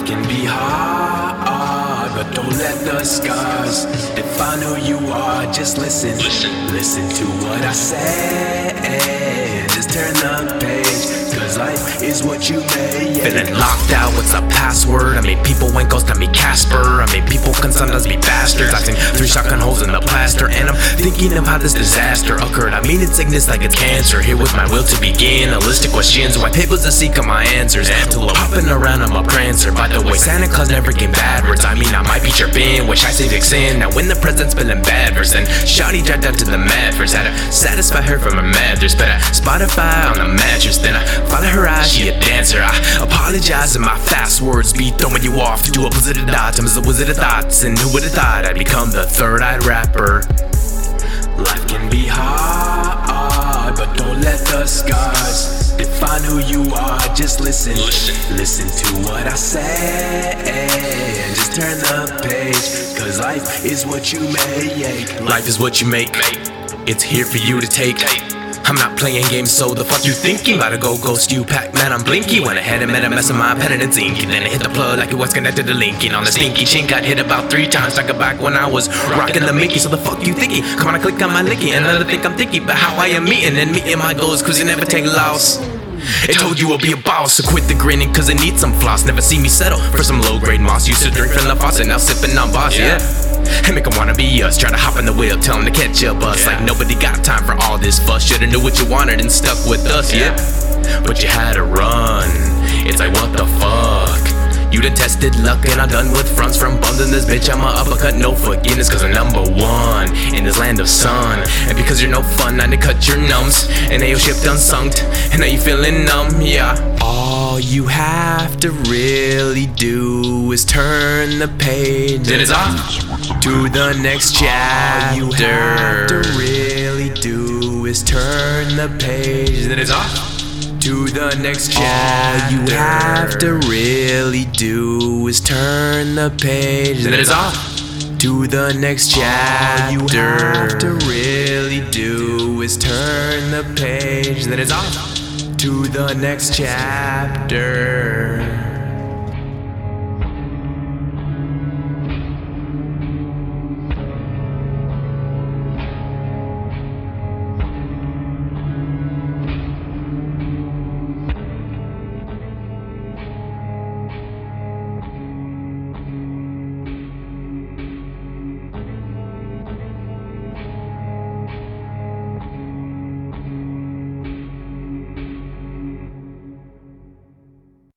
Life can be hard, but don't let the scars define who you are. Just listen, Listen. listen to what I say. Just turn the page, cause life is what you make. Feeling locked out, what's the password? I made people went ghost, I made Casper. I made people can sometimes be bastards. I seen three shotgun holes in the plaster, and I'm thinking of how this disaster occurred. I mean, it's sickness like it's cancer. Here with my will to begin, a list of questions, white papers to seek my answers. Antelope hopping around, I'm a prancer. By the way, Santa Claus never bad words. I mean, I might be chirping, wish I say vixen. Now, when the present's spilling bad verse, then Shawty dragged out to the mat. Had to satisfy her from her matters, but I Spotify on the mattress. Then I follow her eyes, she a dancer. I apologize and my fast words be throwing you off to a blizzard of dots. I'm a wizard of thoughts, and who would have thought I'd become the third eyed rapper? Life can be hard, but don't let the scars define who you are. Just listen, Listen. listen to what I say, and just turn the page. Cause life is what you make. Life is what you make. It's here for you to take. I'm not playing games, so the fuck you thinking? About to go ghost you, Pac Man. I'm blinky. Went ahead and made a mess of my pen and it's inky. Then I hit the plug like it was connected to linking. On the stinky chink, got hit about three times. Talking back when I was rocking the Mickey. So the fuck you thinking? Come on, I click on my linky. And I think I'm thinking about how I am meeting and meeting my goals, cause you never take loss. It told you I'll be a boss, so quit the grinning cause it needs some floss. Never see me settle for some low grade moss. Used to drink from the faucet, now sipping on boss, yeah. And make 'em wanna be us, try to hop in the wheel, tell 'em to catch up us. Like nobody got time for all this fuss. Shoulda knew what you wanted and stuck with us, yeah. But you had to run. It's like what the fuck? You done tested luck and I'm done with fronts from bums in this bitch. I'm a uppercut, no forgiveness, cause I'm number one in this land of sun. And because you're no fun, I done cut your numbs. And now your ship done sunk, and now you feeling numb, yeah. All you have to really do is turn the page. Then it's off to the next chapter. All you have to really do is turn the page. Then it's off to the next chapter. All you have to really do is turn the page. Then it's off to the next chapter. All you have to really do is turn the page. Then it's off to the next chapter.